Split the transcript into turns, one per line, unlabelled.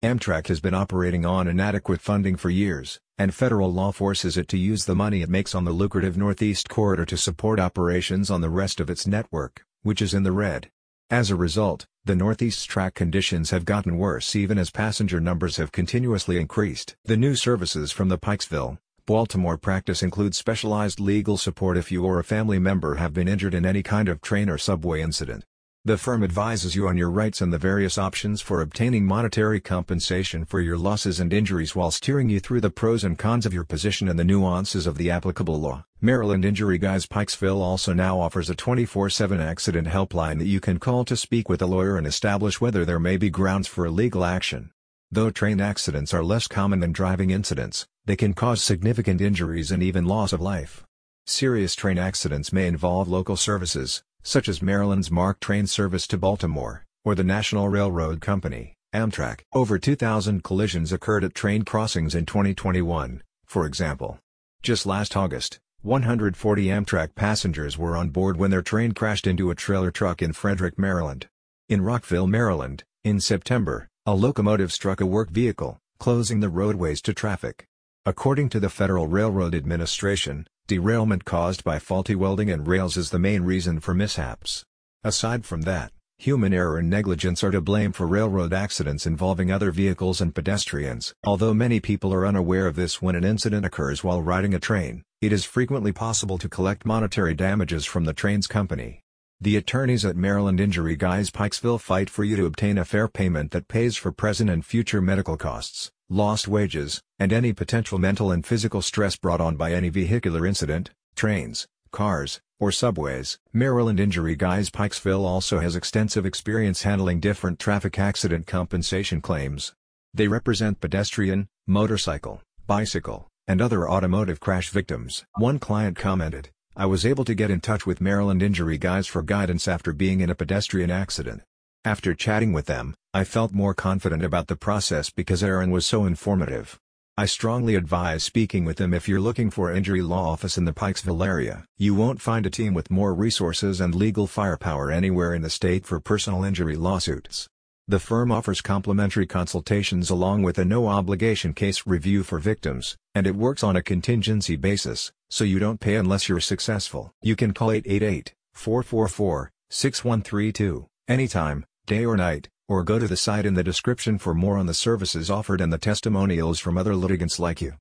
Amtrak has been operating on inadequate funding for years, and federal law forces it to use the money it makes on the lucrative Northeast Corridor to support operations on the rest of its network, which is in the red. As a result, the Northeast's track conditions have gotten worse even as passenger numbers have continuously increased. The new services from the Pikesville, Baltimore practice include specialized legal support if you or a family member have been injured in any kind of train or subway incident. The firm advises you on your rights and the various options for obtaining monetary compensation for your losses and injuries while steering you through the pros and cons of your position and the nuances of the applicable law. Maryland Injury Guys Pikesville also now offers a 24-7 accident helpline that you can call to speak with a lawyer and establish whether there may be grounds for a legal action. Though train accidents are less common than driving incidents, they can cause significant injuries and even loss of life. Serious train accidents may involve local services, such as Maryland's MARC train service to Baltimore, or the National Railroad Company, Amtrak. Over 2,000 collisions occurred at train crossings in 2021, for example. Just last August, 140 Amtrak passengers were on board when their train crashed into a trailer truck in Frederick, Maryland. In Rockville, Maryland, in September, a locomotive struck a work vehicle, closing the roadways to traffic. According to the Federal Railroad Administration, Derailment caused by faulty welding and rails is the main reason for mishaps. Aside from that, human error and negligence are to blame for railroad accidents involving other vehicles and pedestrians. Although many people are unaware of this when an incident occurs while riding a train, it is frequently possible to collect monetary damages from the train's company. The attorneys at Maryland Injury Guys Pikesville fight for you to obtain a fair payment that pays for present and future medical costs lost wages, and any potential mental and physical stress brought on by any vehicular incident, trains, cars, or subways. Maryland Injury Guys Pikesville also has extensive experience handling different traffic accident compensation claims. They represent pedestrian, motorcycle, bicycle, and other automotive crash victims. One client commented, I was able to get in touch with Maryland Injury Guys for guidance after being in a pedestrian accident. After chatting with them, I felt more confident about the process because Aaron was so informative. I strongly advise speaking with them if you're looking for injury law office in the Pikesville area. You won't find a team with more resources and legal firepower anywhere in the state for personal injury lawsuits. The firm offers complimentary consultations along with a no-obligation case review for victims, and it works on a contingency basis, so you don't pay unless you're successful. You can call 888-444-6132, anytime, day or night, or go to the site in the description for more on the services offered and the testimonials from other litigants like you.